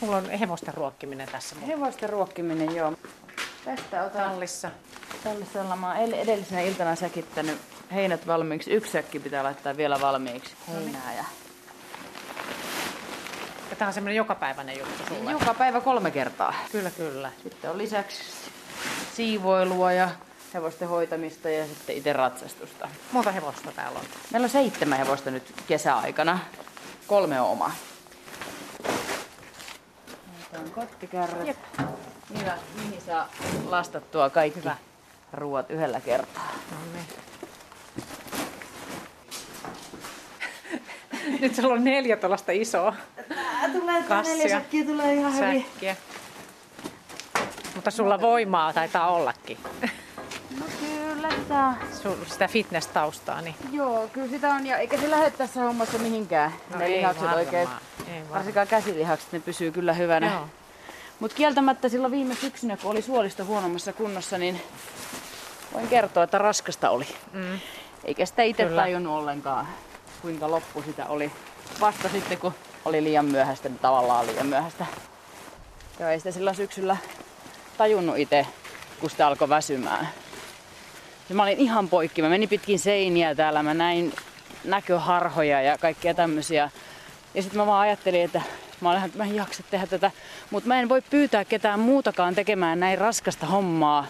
Sulla on hevosten ruokkiminen tässä mun Hevosten ruokkiminen, joo. Tästä otan tallissa. tällaisella. Mä oon edellisenä iltana säkittänyt heinät valmiiksi. Yksi säkki pitää laittaa vielä valmiiksi heinää. Ja Ja tää on semmoinen jokapäiväinen juttu sulle. joka päivä kolme kertaa. Kyllä, kyllä. Sitten on lisäksi siivoilua ja hevosten hoitamista ja sitten itse ratsastusta. Monta hevosta täällä on? Meillä on seitsemän hevosta nyt kesäaikana. Kolme on oma. On kottikärryt. Jep. Niillä, niihin saa lastattua kaikki Hyvä. ruoat yhdellä kertaa. No niin. Nyt sulla on neljä tuollaista isoa Tää tulee Kassia. neljä säkkiä tulee ihan hyvin. Mutta sulla voimaa taitaa ollakin. No kyllä sitä. Fitness-taustaa, niin Joo, kyllä sitä on. Ja eikä se lähde tässä hommassa mihinkään. No ne ei lihakset varmaan. oikein. Ei. Varsinkaan käsilihakset, ne pysyy kyllä hyvänä. Joo. Mutta kieltämättä silloin viime syksynä, kun oli suolisto huonommassa kunnossa, niin voin kertoa, että raskasta oli. Mm. Eikä sitä itse Kyllä. tajunnut ollenkaan, kuinka loppu sitä oli. Vasta sitten, kun oli liian myöhäistä, niin tavallaan liian myöhäistä. Joo, ei sitä silloin syksyllä tajunnut itse, kun sitä alkoi väsymään. Ja mä olin ihan poikki. Mä menin pitkin seiniä täällä. Mä näin näköharhoja ja kaikkia tämmöisiä. Ja sitten mä vaan ajattelin, että mä, olen, mä en jaksa tehdä tätä. Mutta mä en voi pyytää ketään muutakaan tekemään näin raskasta hommaa.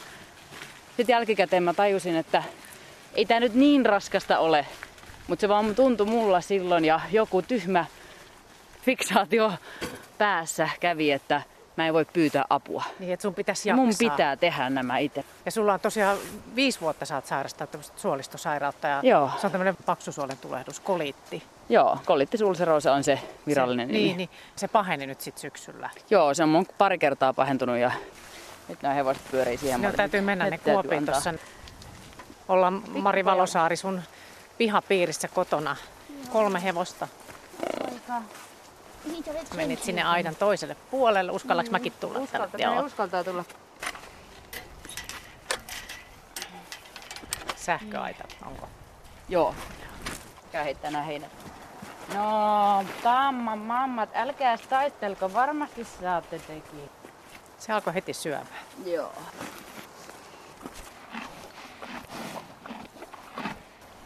Sitten jälkikäteen mä tajusin, että ei tää nyt niin raskasta ole. Mutta se vaan tuntui mulla silloin ja joku tyhmä fiksaatio päässä kävi, että mä en voi pyytää apua. Niin, että sun pitäisi jaksaa. Mun pitää tehdä nämä itse. Ja sulla on tosiaan viisi vuotta saat sairastaa tämmöistä suolistosairautta. Ja Joo. Se on tämmöinen paksusuolen tulehdus, koliitti. Joo, kolittisulseroosa on se virallinen se, nimi. Niin, niin, se paheni nyt sitten syksyllä. Joo, se on mun pari kertaa pahentunut ja nyt nämä hevoset pyörii siihen. No täytyy mennä ne kuopiin tuossa. Ollaan Mari Valosaari sun pihapiirissä kotona. Kolme hevosta. Menit sinne aidan toiselle puolelle. Uskallaks mäkin tulla Mm, Uskaltaa, tänne? ne Joo. uskaltaa tulla. Sähköaita, onko? Joo. Käy heittää nämä heinät. No, tamma, mammat, älkää taistelko, varmasti saatte tekin. Se alkoi heti syömään. Joo.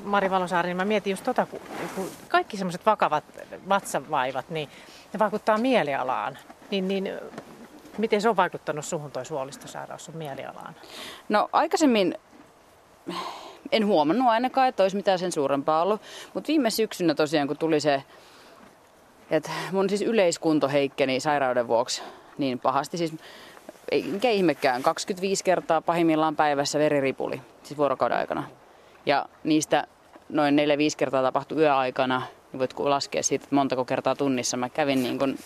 Mari Valosaari, niin mä mietin just tota, kun, kaikki semmoiset vakavat vatsavaivat, niin ne vaikuttaa mielialaan. Niin, niin miten se on vaikuttanut suhun toi suolistosairaus sun mielialaan? No aikaisemmin en huomannut ainakaan, että olisi mitään sen suurempaa ollut. Mutta viime syksynä tosiaan, kun tuli se, että mun siis yleiskunto heikkeni sairauden vuoksi niin pahasti. Siis ei ihmekään, 25 kertaa pahimmillaan päivässä veriripuli, siis vuorokauden aikana. Ja niistä noin 4-5 kertaa tapahtui yöaikana, niin voit laskea siitä, että montako kertaa tunnissa mä kävin niin kun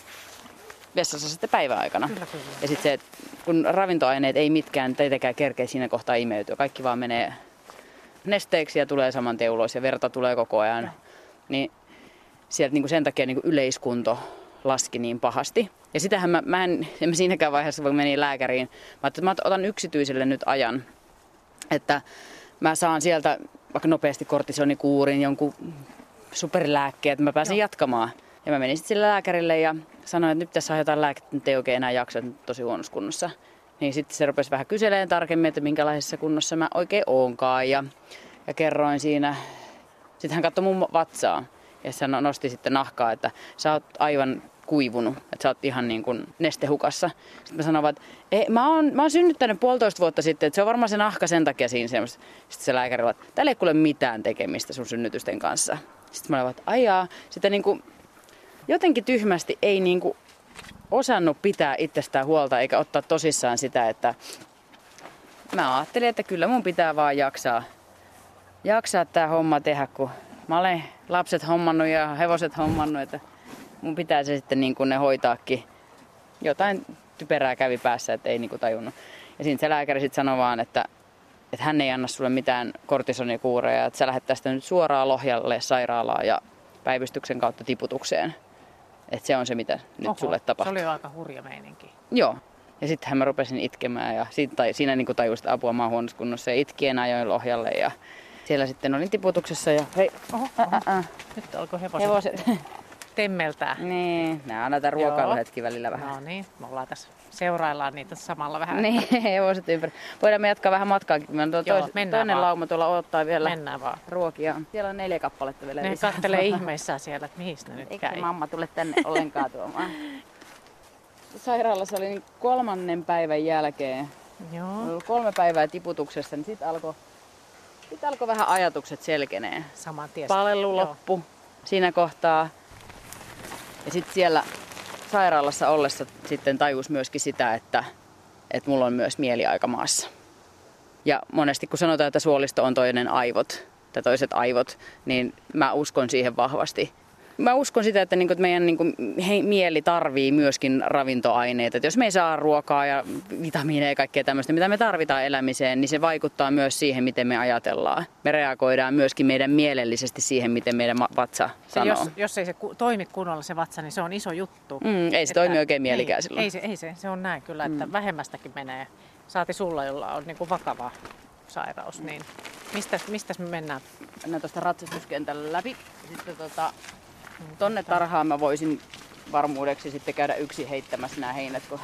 vessassa sitten päiväaikana. Kyllä, kyllä. Ja sitten se, että kun ravintoaineet ei mitkään tietenkään kerkeä siinä kohtaa imeytyä, kaikki vaan menee nesteeksi ja tulee saman tien ulos ja verta tulee koko ajan, Joo. niin sieltä niin kuin sen takia niin kuin yleiskunto laski niin pahasti. Ja sitähän mä, mä en, en mä siinäkään vaiheessa, kun menin lääkäriin, mä että mä otan yksityiselle nyt ajan, että mä saan sieltä vaikka nopeasti kortisonikuurin, jonkun superlääkkeen, että mä pääsen Joo. jatkamaan. Ja mä menin sitten sille lääkärille ja sanoin, että nyt tässä on jotain lääkettä, nyt ei oikein enää jaksa, nyt tosi huonossa kunnossa. Niin sitten se rupesi vähän kyselemään tarkemmin, että minkälaisessa kunnossa mä oikein oonkaan. Ja, ja kerroin siinä, sitten hän katsoi mun vatsaa ja se nosti sitten nahkaa, että sä oot aivan kuivunut, että sä oot ihan niin kuin nestehukassa. Sitten mä sanoin, että ei, mä, oon, mä oon synnyttänyt puolitoista vuotta sitten, että se on varmaan se nahka sen takia siinä semmoista. Sitten se lääkäri oli, että täällä ei kuule mitään tekemistä sun synnytysten kanssa. Sitten mä olin, että ajaa, sitä niin kuin, jotenkin tyhmästi ei niin kuin osannut pitää itsestään huolta eikä ottaa tosissaan sitä, että mä ajattelin, että kyllä mun pitää vaan jaksaa, jaksaa tää homma tehdä, kun mä olen lapset hommannut ja hevoset hommannut, että mun pitää se sitten niin kuin ne hoitaakin. Jotain typerää kävi päässä, että ei niin kuin tajunnut. Ja siinä se lääkäri sitten sanoi vaan, että, että hän ei anna sulle mitään kortisonikuureja, että sä lähdet tästä nyt suoraan Lohjalle sairaalaan ja päivystyksen kautta tiputukseen. Että se on se, mitä nyt Oho, sulle Se tapahtuu. oli jo aika hurja meininki. Joo. Ja sittenhän mä rupesin itkemään ja siitä, tai, siinä niin tajusin, että apua mä oon huonossa kunnossa ja itkien ajoin Lohjalle ja siellä sitten olin tiputuksessa ja hei, Oho, ä, oho. ä, ä, Nyt alkoi hevoset. hevoset. Temmeltää. Niin, nämä on näitä ruokailuhetki välillä vähän. No niin, me ollaan tässä, seuraillaan niitä samalla vähän. Niin, hevoset ympäri. Voidaan me jatkaa vähän matkaakin. Meillä on tuo Joo, tois, toinen vaan. lauma tuolla odottaa vielä Mennään vaan. ruokia. Siellä on neljä kappaletta vielä Ne lisää. kattelee ihmeissään siellä, että mihin ne nyt Eikö käy. mamma tule tänne ollenkaan tuomaan? Sairaalassa oli niin kolmannen päivän jälkeen, Joo, kolme päivää tiputuksessa, niin sitten alkoi sit alko vähän ajatukset selkenee. saman tien. Palelu Joo. loppu siinä kohtaa. Ja sitten siellä sairaalassa ollessa sitten tajus myöskin sitä, että, että mulla on myös mieli aika maassa. Ja monesti kun sanotaan, että suolisto on toinen aivot, tai toiset aivot, niin mä uskon siihen vahvasti. Mä uskon sitä, että niinku, että meidän niinku, he, mieli tarvii myöskin ravintoaineita. Et jos me ei saa ruokaa ja vitamiineja ja kaikkea tämmöistä, mitä me tarvitaan elämiseen, niin se vaikuttaa myös siihen, miten me ajatellaan. Me reagoidaan myöskin meidän mielellisesti siihen, miten meidän ma- vatsa Se, sanoo. jos, jos ei se ku- toimi kunnolla se vatsa, niin se on iso juttu. Mm, ei se toimi oikein mielikään ei, silloin. Ei se, ei se, se on näin kyllä, että mm. vähemmästäkin menee. Saati sulla, jolla on niinku vakava sairaus, niin mistä, mistä me mennään? mennään tuosta ratsastuskentällä läpi. Sitten tota, tonne tarhaan mä voisin varmuudeksi sitten käydä yksi heittämässä nämä heinät, kun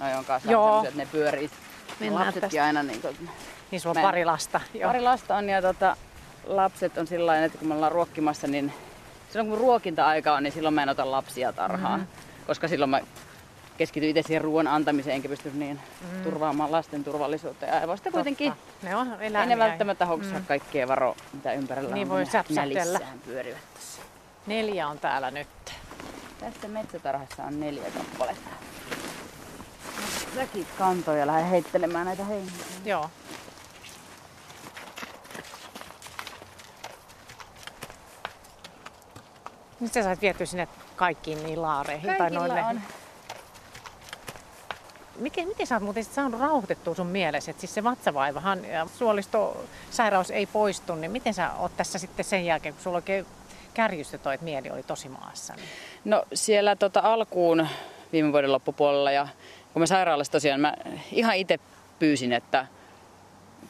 noi on kanssa Joo. sellaiset, että ne pyörii. Mennään Lapsetkin tästä. aina niin kuin, Niin sulla on pari lasta. Joo. pari lasta on ja tota, lapset on sillä että kun me ollaan ruokkimassa, niin silloin kun ruokinta-aika on, niin silloin mä en ota lapsia tarhaan. Mm-hmm. Koska silloin mä keskityn itse siihen ruoan antamiseen, enkä pysty niin Mm. turvaamaan lasten turvallisuutta. Ja vasta kuitenkin. Ne on ei eläimiä. ne välttämättä hoksaa kaikkea varo, mitä ympärillä Niin on. voi kun ne säpsähtellä. pyörivät tässä. Neljä on täällä nyt. Tässä metsätarhassa on neljä kappaletta. Säkin kantoi ja lähde heittelemään näitä heiniä. Joo. Nyt sä sait vietyä sinne kaikkiin niin laareihin tai Kaikilla noille. on. Miten, miten sä oot muuten sit saanut rauhoitettua sun mielessä, että siis se vatsavaivahan ja suolistosairaus ei poistu, niin miten sä oot tässä sitten sen jälkeen, kun sulla oikein kärjystö toi, että mieli oli tosi maassa? Niin. No siellä tota alkuun viime vuoden loppupuolella ja kun mä sairaalassa tosiaan, mä ihan itse pyysin, että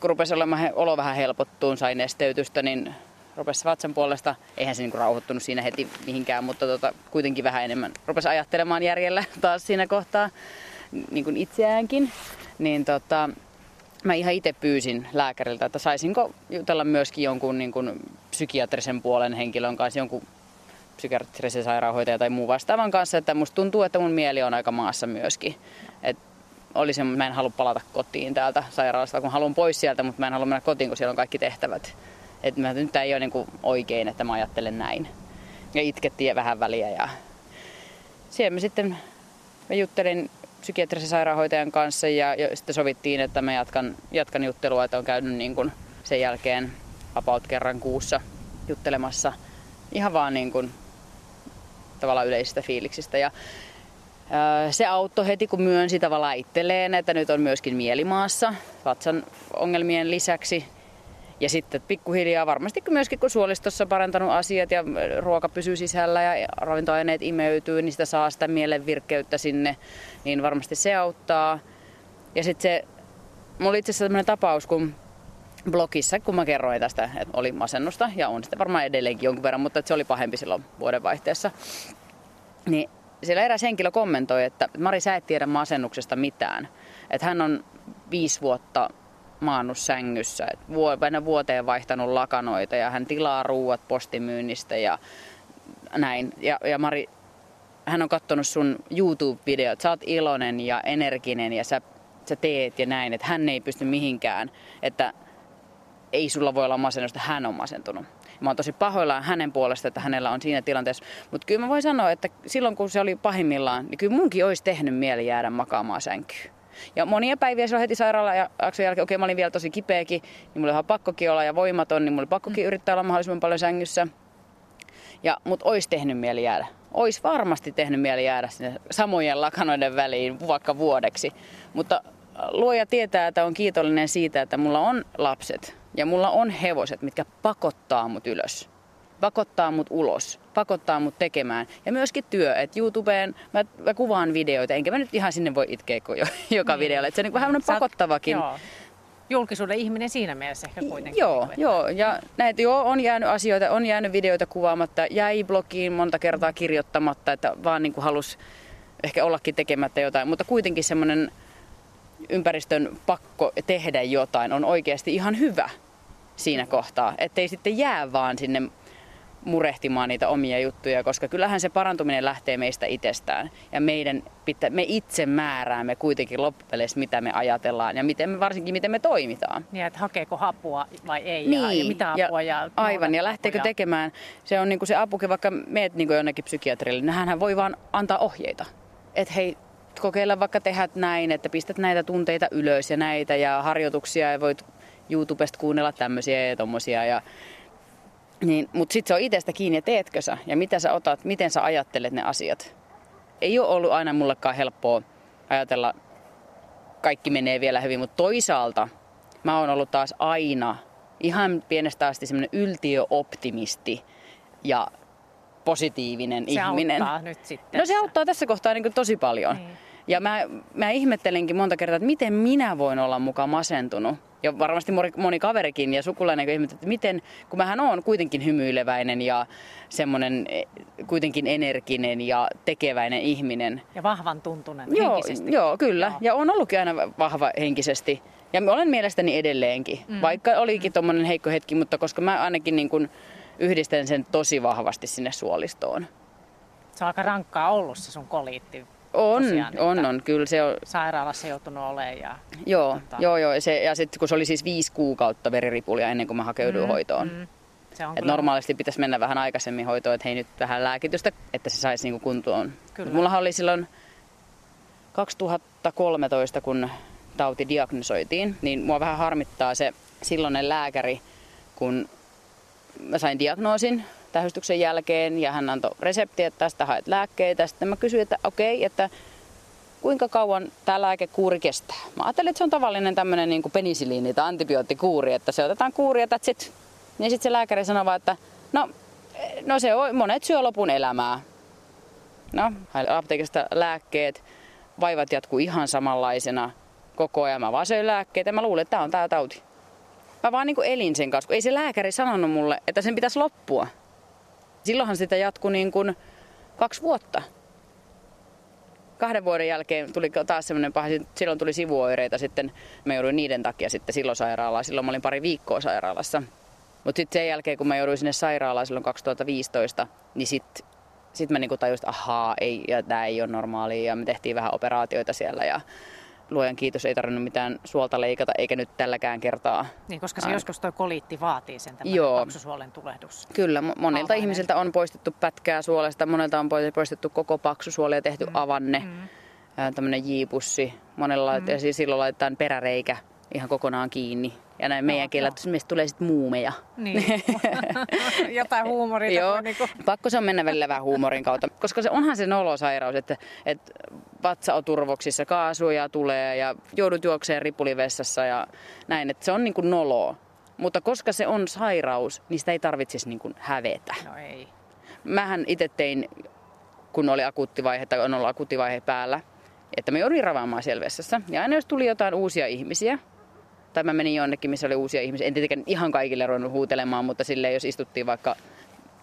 kun rupesi olemaan olo vähän helpottuun, sain nesteytystä, niin rupesi vatsan puolesta, eihän se niinku rauhoittunut siinä heti mihinkään, mutta tota, kuitenkin vähän enemmän rupesi ajattelemaan järjellä taas siinä kohtaa, niin kuin itseäänkin, niin tota, mä ihan itse pyysin lääkäriltä, että saisinko jutella myöskin jonkun niin kuin psykiatrisen puolen henkilön kanssa, jonkun psykiatrisen sairaanhoitaja tai muu vastaavan kanssa, että musta tuntuu, että mun mieli on aika maassa myöskin. Et oli se, mä en halua palata kotiin täältä sairaalasta, kun haluan pois sieltä, mutta mä en halua mennä kotiin, kun siellä on kaikki tehtävät. Et mä, nyt tää ei ole niinku oikein, että mä ajattelen näin. Ja itkettiin vähän väliä ja siellä me sitten mä juttelin psykiatrisen sairaanhoitajan kanssa ja, ja sitten sovittiin, että mä jatkan, jatkan juttelua, että on käynyt niin kuin sen jälkeen about kerran kuussa juttelemassa ihan vaan niin kuin tavallaan yleisistä fiiliksistä. Ja, se auttoi heti, kun myönsi tavallaan itselleen, että nyt on myöskin mielimaassa vatsan ongelmien lisäksi. Ja sitten pikkuhiljaa varmasti myöskin kun suolistossa parantanut asiat ja ruoka pysyy sisällä ja ravintoaineet imeytyy, niin sitä saa sitä mielen virkeyttä sinne, niin varmasti se auttaa. Ja sitten se, mulla oli itse asiassa tämmöinen tapaus, kun blogissa, kun mä kerroin tästä, että oli masennusta ja on sitä varmaan edelleenkin jonkun verran, mutta se oli pahempi silloin vuodenvaihteessa. Niin siellä eräs henkilö kommentoi, että Mari, sä et tiedä masennuksesta mitään. Että hän on viisi vuotta maannut sängyssä, vuo- aina vuoteen vaihtanut lakanoita ja hän tilaa ruuat postimyynnistä ja näin. Ja, ja Mari, hän on katsonut sun YouTube-videot, sä oot iloinen ja energinen ja sä, sä teet ja näin, että hän ei pysty mihinkään, että ei sulla voi olla masennusta, hän on masentunut. Mä oon tosi pahoillaan hänen puolesta, että hänellä on siinä tilanteessa. Mutta kyllä mä voin sanoa, että silloin kun se oli pahimmillaan, niin kyllä munkin olisi tehnyt mieli jäädä makaamaan sänkyyn. Ja monia päiviä silloin heti sairaalan ja jakson jälkeen, okei mä olin vielä tosi kipeäkin, niin mulla oli ihan pakkokin olla ja voimaton, niin mulla oli pakkokin mm. yrittää olla mahdollisimman paljon sängyssä. Ja, mut olisi tehnyt mieli jäädä. Olisi varmasti tehnyt mieli jäädä sinne samojen lakanoiden väliin vaikka vuodeksi. Mutta luoja tietää, että on kiitollinen siitä, että mulla on lapset ja mulla on hevoset, mitkä pakottaa mut ylös. Pakottaa mut ulos, pakottaa mut tekemään. Ja myöskin työ, että YouTubeen mä, mä kuvaan videoita, enkä mä nyt ihan sinne voi itkeä kuin jo, joka Niin. videolle. Että se on niin vähän Sä pakottavakin. Joo. julkisuuden ihminen siinä mielessä ehkä kuitenkin. Joo, että- joo. Ja näitä joo, on jäänyt asioita, on jäänyt videoita kuvaamatta, jäi blogiin monta kertaa kirjoittamatta, että vaan niin kuin halus ehkä ollakin tekemättä jotain, mutta kuitenkin semmoinen ympäristön pakko tehdä jotain on oikeasti ihan hyvä siinä kohtaa, ettei sitten jää vaan sinne murehtimaan niitä omia juttuja, koska kyllähän se parantuminen lähtee meistä itsestään. Ja meidän pitää, me itse määräämme kuitenkin loppupeleissä, mitä me ajatellaan ja miten me, varsinkin miten me toimitaan. Niin, että hakeeko apua vai ei ja, ja mitä apua. Ja, Niin, aivan, ja lähteekö ja- tekemään. Se on niinku se apukin, vaikka meet niinku jonnekin psykiatrille, niin hänhän voi vaan antaa ohjeita. Että hei, kokeilla vaikka tehdä näin, että pistät näitä tunteita ylös ja näitä ja harjoituksia ja voit YouTubesta kuunnella tämmöisiä ja tommosia. Ja, niin, mutta sitten se on itsestä kiinni, ja teetkö sä ja mitä sä otat, miten sä ajattelet ne asiat. Ei ole ollut aina mullekaan helppoa ajatella, kaikki menee vielä hyvin, mutta toisaalta mä oon ollut taas aina ihan pienestä asti semmoinen yltiöoptimisti ja positiivinen se ihminen. auttaa nyt sitten. No se auttaa tässä kohtaa niin kuin tosi paljon. Niin. Ja mä, mä ihmettelinkin monta kertaa, että miten minä voin olla mukaan masentunut. Ja varmasti moni, kaverikin ja sukulainen ihmettelee, että miten, kun mähän on kuitenkin hymyileväinen ja semmoinen eh, kuitenkin energinen ja tekeväinen ihminen. Ja vahvan tuntunen Joo, henkisesti. joo, kyllä. Joo. Ja on ollutkin aina vahva henkisesti. Ja olen mielestäni edelleenkin, mm. vaikka olikin tuommoinen heikko hetki, mutta koska mä ainakin niin kuin yhdistän sen tosi vahvasti sinne suolistoon. Se on aika rankkaa ollut se sun koliitti. On, Tosiaan, on, on. Kyllä se on, Sairaalassa joutunut olemaan ja Joo, Tota- joo, joo. Se, ja sitten kun se oli siis viisi kuukautta veriripulia ennen kuin mä hakeuduin mm, hoitoon. Mm. se on Et kyllä normaalisti pitäisi mennä vähän aikaisemmin hoitoon, että hei nyt vähän lääkitystä, että se saisi niinku kuntoon. Kyllä. Mut Mullahan oli silloin 2013, kun tauti diagnosoitiin, niin mua vähän harmittaa se silloinen lääkäri, kun mä sain diagnoosin tähystyksen jälkeen ja hän antoi resepti, että tästä haet lääkkeitä. Sitten mä kysyin, että okei, että kuinka kauan tämä lääkekuuri kestää. Mä ajattelin, että se on tavallinen tämmöinen niin penisiliini tai antibioottikuuri, että se otetaan kuuri ja that's. Niin sitten se lääkäri sanoi että no, no se on, monet syö lopun elämää. No, apteekista lääkkeet, vaivat jatkuu ihan samanlaisena koko ajan. Mä vaan söin lääkkeitä ja mä luulin, että tämä on tämä tauti. Mä vaan niin elin sen kanssa, kun ei se lääkäri sanonut mulle, että sen pitäisi loppua. Silloinhan sitä jatkui niin kuin kaksi vuotta. Kahden vuoden jälkeen tuli taas semmoinen paha, silloin tuli sivuoireita sitten, mä jouduin niiden takia sitten silloin sairaalaan, silloin mä olin pari viikkoa sairaalassa. Mutta sitten sen jälkeen, kun mä jouduin sinne sairaalaan silloin 2015, niin sitten sit mä niinku tajusin, että ahaa, ei, ja tämä ei ole normaalia, ja me tehtiin vähän operaatioita siellä, ja luojan kiitos, ei tarvinnut mitään suolta leikata, eikä nyt tälläkään kertaa. Niin, koska se Aina. joskus toi koliitti vaatii sen Joo. paksusuolen tulehdus. Kyllä, mo- monilta Avainen. ihmisiltä on poistettu pätkää suolesta, monelta on pois- poistettu koko paksusuoli ja tehty mm. avanne, mm. tämmöinen J-pussi. Monella mm. ja siis silloin laitetaan peräreikä ihan kokonaan kiinni. Ja näin meidän kielellä meistä tulee sitten muumeja. Niin. Jotain huumoria. Joo, voi niinku... pakko se on mennä välillä vähän huumorin kautta, koska se onhan se nolosairaus, että, että vatsa on turvoksissa, kaasuja tulee ja joudut juokseen ripulivessassa ja näin, että se on niin kuin noloa. Mutta koska se on sairaus, niin sitä ei tarvitsisi niin kuin hävetä. No ei. Mähän itse tein, kun oli akuuttivaihe tai on ollut akuuttivaihe päällä, että mä joudun ravaamaan siellä vessassa. Ja aina jos tuli jotain uusia ihmisiä, tai mä menin jonnekin, missä oli uusia ihmisiä, en tietenkään ihan kaikille ruvennut huutelemaan, mutta silleen jos istuttiin vaikka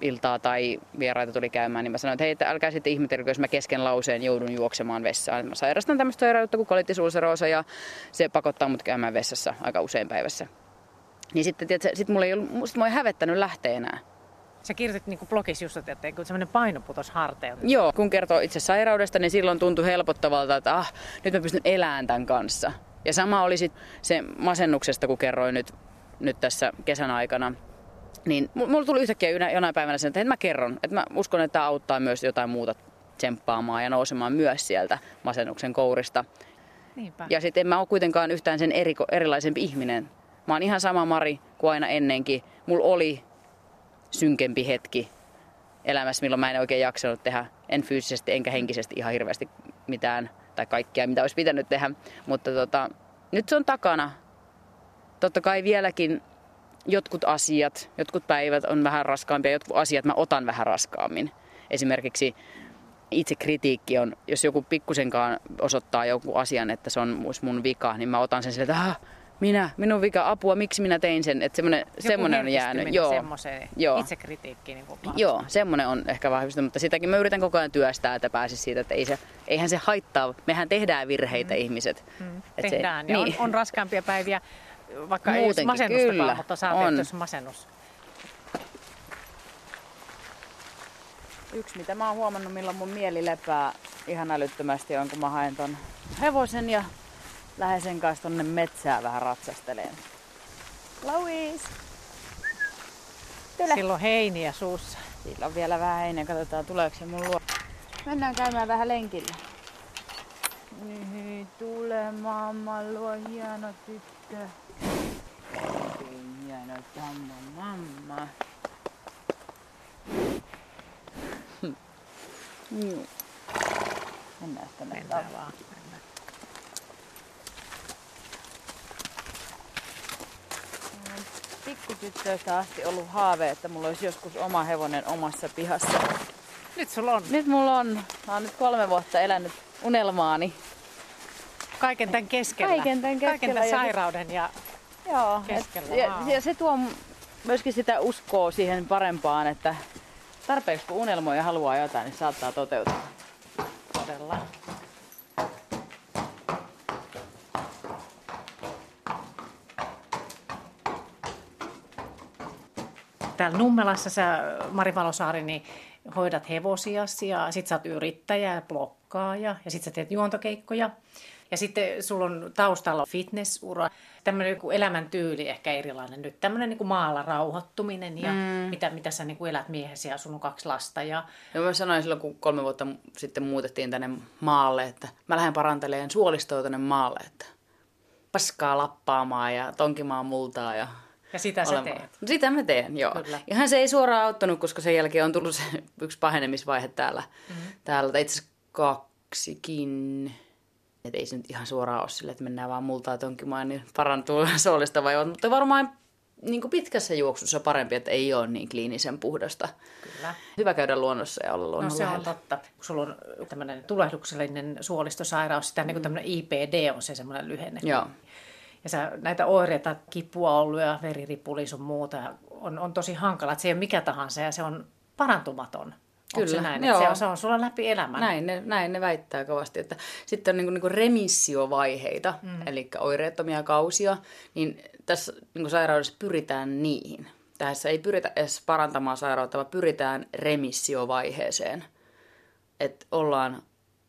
iltaa tai vieraita tuli käymään, niin mä sanoin, että hei, että älkää sitten ihmetelkö, jos mä kesken lauseen joudun juoksemaan vessaan. Mä sairastan tämmöistä sairautta kuin kolittisuulseroosa ja se pakottaa mut käymään vessassa aika usein päivässä. Niin sitten, tiedätkö, sit mulla ei ollut, musta mua ei hävettänyt lähteä enää. Sä kirjoitit niinku blogissa just, että kun semmoinen paino putos harteilta. Joo, kun kertoo itse sairaudesta, niin silloin tuntui helpottavalta, että ah, nyt mä pystyn elämään tämän kanssa. Ja sama oli sit se masennuksesta, kun kerroin nyt, nyt tässä kesän aikana. Niin mu- mulla tuli yhtäkkiä jonain päivänä sen, että mä kerron, että mä uskon, että tämä auttaa myös jotain muuta tsemppaamaan ja nousemaan myös sieltä masennuksen kourista. Niinpä. Ja sitten en mä ole kuitenkaan yhtään sen eriko, erilaisempi ihminen. Mä oon ihan sama Mari kuin aina ennenkin. Mulla oli synkempi hetki elämässä, milloin mä en oikein jaksanut tehdä, en fyysisesti enkä henkisesti ihan hirveästi mitään tai kaikkea, mitä olisi pitänyt tehdä. Mutta tota, nyt se on takana. Totta kai vieläkin jotkut asiat, jotkut päivät on vähän raskaampia, jotkut asiat mä otan vähän raskaammin. Esimerkiksi itse kritiikki on, jos joku pikkusenkaan osoittaa joku asian, että se on mun vika, niin mä otan sen silleen, että ah, minä, minun vika, apua, miksi minä tein sen. Että semmoinen, semmoinen on jäänyt. Joo. Semmoiseen Joo. itsekritiikkiin. Niin kuin Joo, semmoinen on ehkä vahvistunut, mutta sitäkin mä yritän koko ajan työstää, että pääsisi siitä, että ei se, eihän se haittaa. Mehän tehdään virheitä mm. ihmiset. Mm. Tehdään. Se, ja niin. on, on raskaampia päiviä, vaikka Muutenkin, ei olisi masennustakaan, kyllä, mutta saa on. masennus. Yksi, mitä mä oon huomannut, milloin mun mieli lepää ihan älyttömästi on, kun mä haen ton hevosen ja lähden sen kanssa tonne metsään vähän ratsasteleen. Louis! Tule. Silloin heiniä suussa. Sillä on vielä vähän heinää, katsotaan tuleeko se mun luo. Mennään käymään vähän lenkillä. Niin, tule mamma luo, hieno tyttö. Oikein hieno tamma mamma. Mm. Mennään tänne Mennään vaan. Mennään. Pikkutyttöistä asti ollut haave, että mulla olisi joskus oma hevonen omassa pihassa. Nyt sulla on Nyt mulla on, mä oon nyt kolme vuotta elänyt unelmaani. Kaiken tämän keskellä. Kaiken tämän Kaiken keskellä tämän ja- sairauden ja Joo. Keskellä, et, ja, ja se tuo myöskin sitä uskoa siihen parempaan, että tarpeeksi kun unelmoi ja haluaa jotain, niin saattaa toteutua. todella. Täällä Nummelassa sä, Mari Valosaari, niin hoidat hevosiasi ja sit sä oot yrittäjä ja blokkaaja ja sit sä teet juontokeikkoja. Ja sitten sulla on taustalla fitnessura, tämmöinen joku elämäntyyli ehkä erilainen nyt, tämmöinen niin kuin maalla rauhoittuminen ja mm. mitä, mitä sä niin kuin elät miehesi ja sulla on kaksi lasta ja Ja mä sanoin silloin, kun kolme vuotta sitten muutettiin tänne maalle, että mä lähden paranteleen suolistoa tänne maalle, että paskaa lappaamaan ja tonkimaan multaa ja Ja sitä sä teet. No Sitä mä teen, joo. Kyllä. Ihan se ei suoraan auttanut, koska sen jälkeen on tullut se yksi pahenemisvaihe täällä. Mm-hmm. täällä tai itse asiassa kaksikin. Et ei se nyt ihan suoraan ole sille, että mennään vaan multaa tonkimaan, niin parantuu suolista vai Mutta varmaan niin kuin pitkässä juoksussa parempi, että ei ole niin kliinisen puhdasta. Kyllä. Hyvä käydä luonnossa ja olla No luonnon se on lähellä. totta. Kun sulla on tämmöinen tulehduksellinen suolistosairaus, sitä niin kuin tämmöinen IPD on se semmoinen lyhenne. Joo. Ja sä, näitä oireita, kipua ollut ja veriripuli sun muuta, ja on, on tosi hankala. Että se ei ole mikä tahansa ja se on parantumaton. Onko se Kyllä, näin? joo. Että se, on, se on sulla läpi elämän. Näin ne, näin ne väittää kovasti, että sitten on niinku, niinku remissiovaiheita, mm. eli oireettomia kausia, niin tässä niinku sairaudessa pyritään niihin. Tässä ei pyritä edes parantamaan sairautta, vaan pyritään remissiovaiheeseen, että ollaan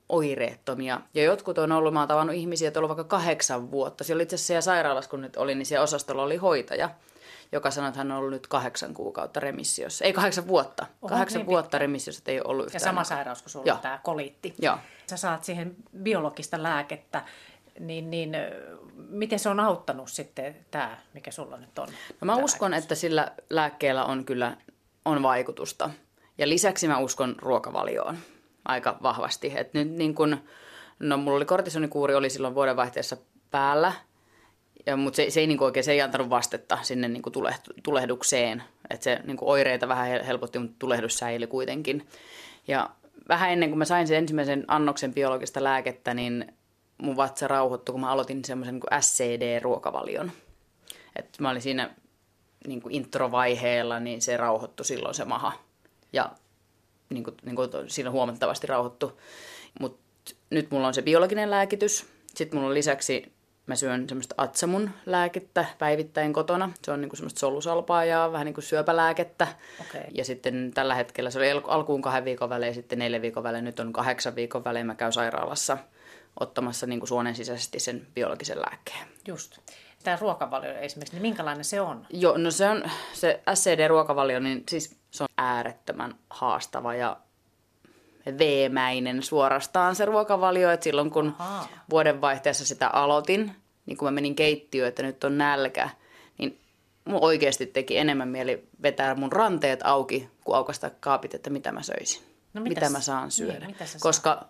oireettomia. Ja jotkut on ollut, mä oon tavannut ihmisiä, että on ollut vaikka kahdeksan vuotta. Siellä itse asiassa sairaalassa, kun nyt oli, niin siellä osastolla oli hoitaja, joka sanoi, että hän on ollut nyt kahdeksan kuukautta remissiossa. Ei kahdeksan vuotta. Oho, kahdeksan niin vuotta remissiossa, että ei ole ollut Ja yhtään. sama sairaus kuin sulla Joo. tämä koliitti. Joo. Sä saat siihen biologista lääkettä, niin, niin miten se on auttanut sitten tämä, mikä sulla nyt on? No mä uskon, vaikutus? että sillä lääkkeellä on kyllä on vaikutusta. Ja lisäksi mä uskon ruokavalioon aika vahvasti. Et nyt niin kun, no mulla oli kortisonikuuri oli silloin vuodenvaihteessa päällä, ja, mutta se, se, ei niin oikein, se ei antanut vastetta sinne niin tulehdukseen. Että se niin oireita vähän hel- helpotti, mutta tulehdus säili kuitenkin. Ja vähän ennen kuin mä sain sen ensimmäisen annoksen biologista lääkettä, niin mun vatsa rauhoittui, kun mä aloitin semmoisen niin SCD-ruokavalion. Et mä olin siinä niin kuin introvaiheella, niin se rauhoittui silloin se maha. Ja niin kuin, niin kuin siinä huomattavasti rauhoittu. Mutta nyt mulla on se biologinen lääkitys. Sitten mulla on lisäksi, mä syön semmoista atsamun lääkettä päivittäin kotona. Se on niin kuin semmoista solusalpaa ja vähän niin kuin syöpälääkettä. Okei. Ja sitten tällä hetkellä se oli al- alkuun kahden viikon välein, sitten neljän viikon välein. Nyt on kahdeksan viikon välein. Mä käyn sairaalassa ottamassa niin kuin suonen sisäisesti sen biologisen lääkkeen. Just. Tämä ruokavalio esimerkiksi, niin minkälainen se on? Joo, no se on se SCD-ruokavalio, niin siis se on äärettömän haastava ja veemäinen suorastaan se ruokavalio. Että silloin kun Ahaa. vuodenvaihteessa sitä aloitin, niin kun mä menin keittiöön, että nyt on nälkä, niin mun oikeasti teki enemmän mieli vetää mun ranteet auki, kuin aukasta kaapit, että mitä mä söisin. No mitä mä saan niin, syödä. saat? Koska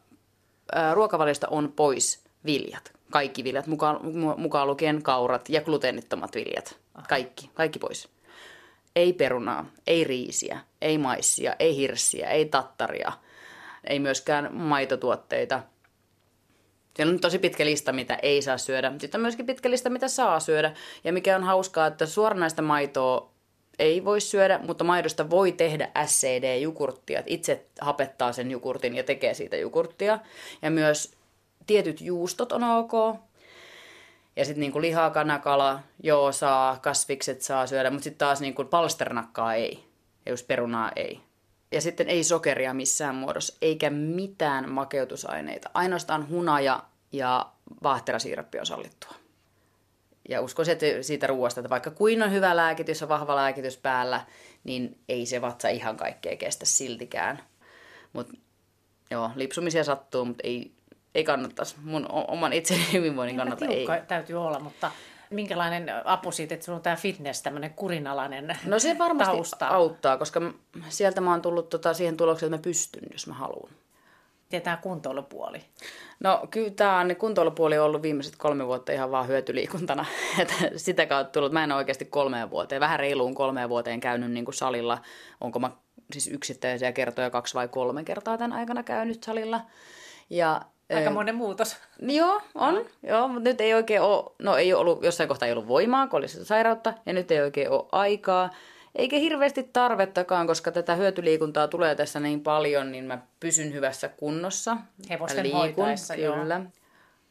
ää, ruokavaliosta on pois viljat. Kaikki viljat, mukaan, mu- mukaan lukien kaurat ja gluteenittomat viljat. Kaikki, kaikki pois. Ei perunaa, ei riisiä, ei maissia, ei hirssiä, ei tattaria, ei myöskään maitotuotteita. Siellä on tosi pitkä lista, mitä ei saa syödä. Sitten on myöskin pitkä lista, mitä saa syödä. Ja mikä on hauskaa, että suoranaista maitoa ei voi syödä, mutta maidosta voi tehdä SCD-jukurttia. Itse hapettaa sen jukurtin ja tekee siitä jukurttia. Ja myös tietyt juustot on ok. Ja sitten niinku lihaa, kanakala, joo saa, kasvikset saa syödä, mutta sitten taas niinku palsternakkaa ei. Ja just perunaa ei. Ja sitten ei sokeria missään muodossa, eikä mitään makeutusaineita. Ainoastaan hunaja ja vaahterasiirappi on sallittua. Ja uskoisin, että siitä ruoasta, että vaikka kuin on hyvä lääkitys ja vahva lääkitys päällä, niin ei se vatsa ihan kaikkea kestä siltikään. Mutta joo, lipsumisia sattuu, mutta ei, ei kannattaisi. Mun oman itseni hyvinvoinnin kannalta ei. täytyy olla, mutta minkälainen apu siitä, että sulla on tämä fitness, tämmöinen kurinalainen No se varmasti tausta. auttaa, koska sieltä mä oon tullut tota siihen tulokseen, että mä pystyn, jos mä haluan. Ja tämä kuntoilupuoli? No kyllä tämä kuntoilupuoli on ollut viimeiset kolme vuotta ihan vaan hyötyliikuntana. Että sitä kautta tullut. Mä en ole oikeasti kolmeen vuoteen, vähän reiluun kolmeen vuoteen käynyt niin kuin salilla. Onko mä siis yksittäisiä kertoja kaksi vai kolme kertaa tämän aikana käynyt salilla. Ja monen muutos. Joo, on. No. Joo, mutta nyt ei oikein ole, no ei ole ollut, jossain kohtaa ei ollut voimaa, kun oli sitä sairautta, ja nyt ei oikein ole aikaa. Eikä hirveästi tarvettakaan, koska tätä hyötyliikuntaa tulee tässä niin paljon, niin mä pysyn hyvässä kunnossa. Hevosten liikun, hoitaessa, kyllä. Joo.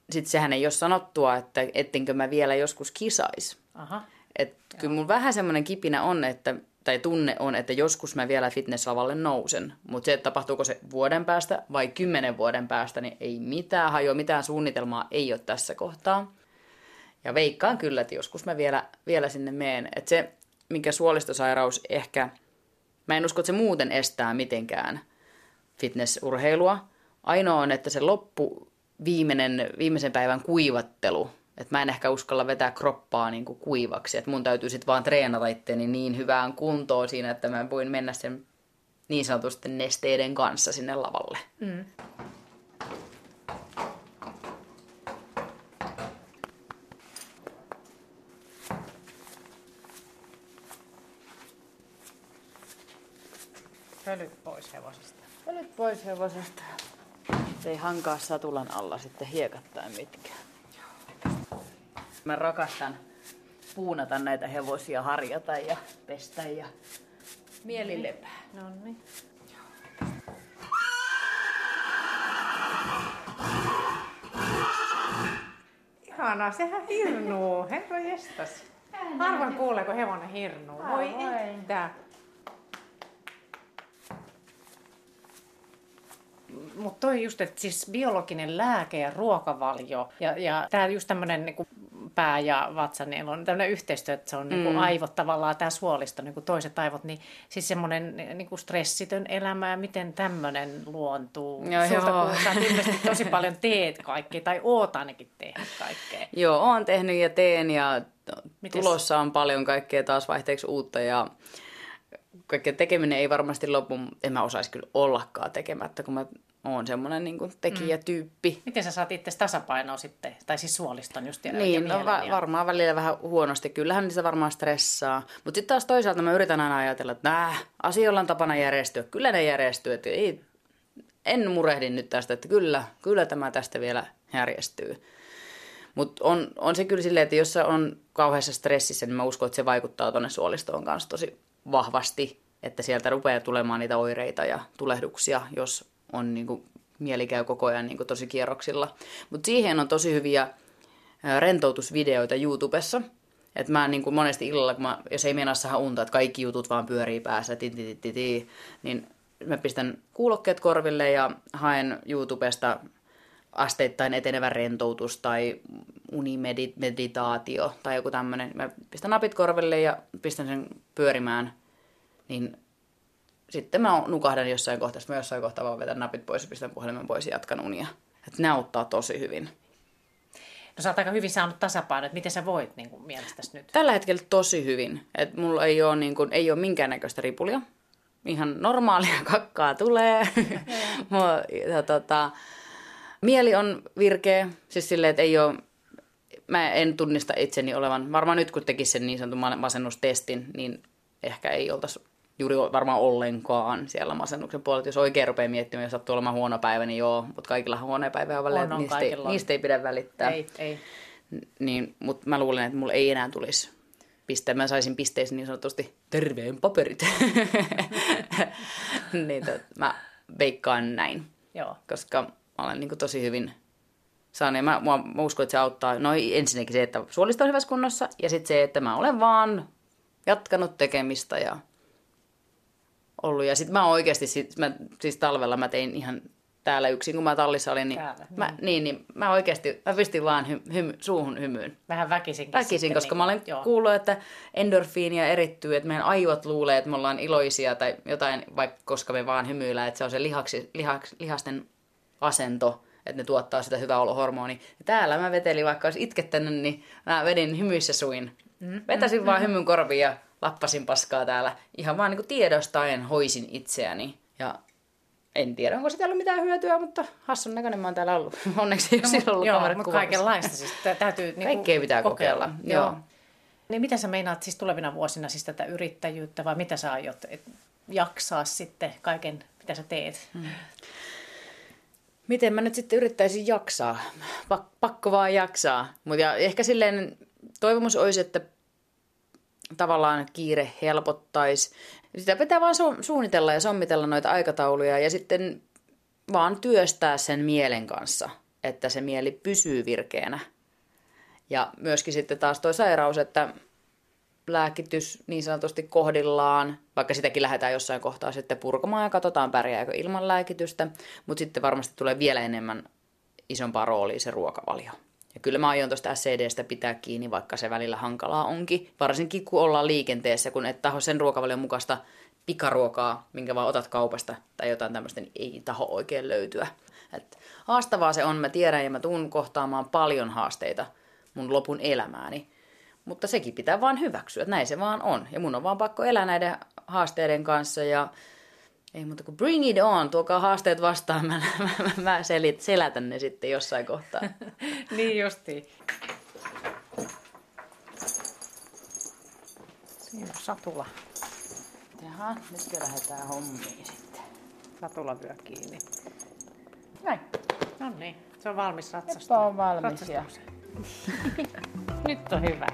Sitten sehän ei ole sanottua, että ettenkö mä vielä joskus kisais. Aha. Et kyllä mun vähän semmoinen kipinä on, että tai tunne on, että joskus mä vielä fitnesslavalle nousen. Mutta se, että tapahtuuko se vuoden päästä vai kymmenen vuoden päästä, niin ei mitään hajoa, mitään suunnitelmaa ei ole tässä kohtaa. Ja veikkaan kyllä, että joskus mä vielä, vielä sinne meen. Että se, mikä suolistosairaus ehkä, mä en usko, että se muuten estää mitenkään fitnessurheilua. Ainoa on, että se loppu viimeinen, viimeisen päivän kuivattelu – että mä en ehkä uskalla vetää kroppaa niin kuin kuivaksi. Että mun täytyy sitten vaan treenata itteeni niin hyvään kuntoon siinä, että mä voin mennä sen niin sanotusti nesteiden kanssa sinne lavalle. Mm. Pölyt pois hevosesta. Pölyt pois hevosesta. Ei hankaa satulan alla sitten hiekat tai mitkään. Mä rakastan puunata näitä hevosia, harjata ja pestä ja mieli lepää. No niin. Ihanaa, sehän hirnuu. Herra jestas. Harvoin kuulee, kun hevonen hirnuu. Voi että. Mutta toi just, että siis biologinen lääke ja ruokavalio ja, ja tämä just tämmöinen niinku pää ja vatsa, niin on tämmöinen yhteistyö, että se on niinku mm. niin kuin aivot tavallaan, tämä suolisto, niin kuin toiset aivot, niin siis semmoinen niin kuin stressitön elämä ja miten tämmöinen luontuu. Joo, Sulta joo. ilmeisesti tosi paljon teet kaikkea, tai oot ainakin tehnyt kaikkea. Joo, oon tehnyt ja teen ja Mites? tulossa on paljon kaikkea taas vaihteeksi uutta ja kaikkea tekeminen ei varmasti lopu, en mä osaisi kyllä ollakaan tekemättä, kun mä oon semmoinen niin tekijätyyppi. Mm. Miten sä saat itse tasapainoa sitten, tai siis suoliston just tiedä, Niin, no va- varmaan välillä vähän huonosti. Kyllähän niitä varmaan stressaa. Mutta sitten taas toisaalta mä yritän aina ajatella, että nää, asioilla on tapana järjestyä. Kyllä ne järjestyy. Että ei, en murehdin nyt tästä, että kyllä, kyllä tämä tästä vielä järjestyy. Mutta on, on se kyllä silleen, että jos se on kauheassa stressissä, niin mä uskon, että se vaikuttaa tuonne suolistoon kanssa tosi vahvasti. Että sieltä rupeaa tulemaan niitä oireita ja tulehduksia, jos on niin kuin, mieli käy koko ajan niin kuin, tosi kierroksilla. Mutta siihen on tosi hyviä rentoutusvideoita YouTubessa. Että mä niin kuin monesti illalla, kun mä, jos ei meinaa saada unta, että kaikki jutut vaan pyörii päässä, ti, ti, ti, ti, niin mä pistän kuulokkeet korville ja haen YouTubesta asteittain etenevä rentoutus tai unimeditaatio tai joku tämmöinen. Mä pistän napit korville ja pistän sen pyörimään, niin sitten mä nukahdan jossain kohtaa, mä jossain kohtaa vaan vetän napit pois ja pistän puhelimen pois ja jatkan unia. Että ne auttaa tosi hyvin. No sä oot aika hyvin saanut tasapaino, että miten sä voit niin kuin, mielestäsi nyt? Tällä hetkellä tosi hyvin. Että mulla ei ole, niin kuin, ei ole minkäännäköistä ripulia. Ihan normaalia kakkaa tulee. ja, tota, mieli on virkeä, siis silleen, että ei ole, mä en tunnista itseni olevan, varmaan nyt kun tekisi sen niin sanotun masennustestin, niin ehkä ei oltaisi juuri varmaan ollenkaan siellä masennuksen puolella. Jos oikein rupeaa miettimään, jos sattuu olemaan huono päivä, niin joo, mutta kaikilla huonoja päivää on, on, niistä, ei, niistä ei pidä välittää. Ei, ei. Niin, mutta mä luulen, että mulla ei enää tulisi piste. Mä saisin pisteisiin niin sanotusti terveen paperit. niin tot, mä veikkaan näin, Joo. koska mä olen niin tosi hyvin saanut. Ja mä, mä, mä uskon, että se auttaa. No ensinnäkin se, että suolisto on hyvässä kunnossa. Ja sitten se, että mä olen vaan jatkanut tekemistä ja ollut. Ja sitten mä oikeasti, sit, mä, siis talvella mä tein ihan täällä yksin, kun mä tallissa olin, niin, Täällä, mä, niin, niin mä oikeasti, mä pistin vaan hy, hy, suuhun hymyyn. Vähän väkisinkin. Väkisin, sitten koska niin, mä olen joo. kuullut, että endorfiinia erittyy, että meidän aivot luulee, että me ollaan iloisia tai jotain, vaikka koska me vaan hymyillään, että se on se lihaksi, lihaksi, lihasten asento, että ne tuottaa sitä hyvää olohormonia. Ja täällä mä vetelin, vaikka olisi itkettänyt, niin mä vedin hymyissä suin. Mm, Vetäsin mm, vaan mm. hymyn korviin ja lappasin paskaa täällä. Ihan vaan niin tiedostaen hoisin itseäni. Ja en tiedä, onko siitä ollut mitään hyötyä, mutta hassun näköinen mä oon täällä ollut. Onneksi ei ole silloin ollut Joo, kamerat mutta kuvaamassa. kaikenlaista siis tä- täytyy niinku Kaikkea pitää kokeilla, joo. Niin mitä sä meinaat siis tulevina vuosina siis tätä yrittäjyyttä vai mitä sä aiot et, jaksaa sitten kaiken, mitä sä teet? Hmm. Miten mä nyt sitten yrittäisin jaksaa? Pak- pakko vaan jaksaa. Mutta ja ehkä silleen toivomus olisi, että tavallaan kiire helpottaisi. Sitä pitää vaan su- suunnitella ja sommitella noita aikatauluja ja sitten vaan työstää sen mielen kanssa, että se mieli pysyy virkeänä. Ja myöskin sitten taas toi sairaus, että lääkitys niin sanotusti kohdillaan, vaikka sitäkin lähdetään jossain kohtaa sitten purkamaan ja katsotaan pärjääkö ilman lääkitystä, mutta sitten varmasti tulee vielä enemmän isompaa roolia se ruokavalio. Ja kyllä mä aion tuosta SCDstä pitää kiinni, vaikka se välillä hankalaa onkin, varsinkin kun ollaan liikenteessä, kun et taho sen ruokavalion mukaista pikaruokaa, minkä vaan otat kaupasta tai jotain tämmöistä, niin ei taho oikein löytyä. Et haastavaa se on, mä tiedän ja mä tuun kohtaamaan paljon haasteita mun lopun elämääni. Mutta sekin pitää vaan hyväksyä, että näin se vaan on. Ja mun on vaan pakko elää näiden haasteiden kanssa ja ei muuta kuin bring it on, tuokaa haasteet vastaan, mä, mä, mä, mä selit, selätän ne sitten jossain kohtaa. niin justiin. Siinä on satula. Jaha, nytkö lähdetään hommiin sitten. Satula vyö kiinni. Näin. No niin, se on valmis ratsastaa. Sepä on valmis Nyt on hyvä.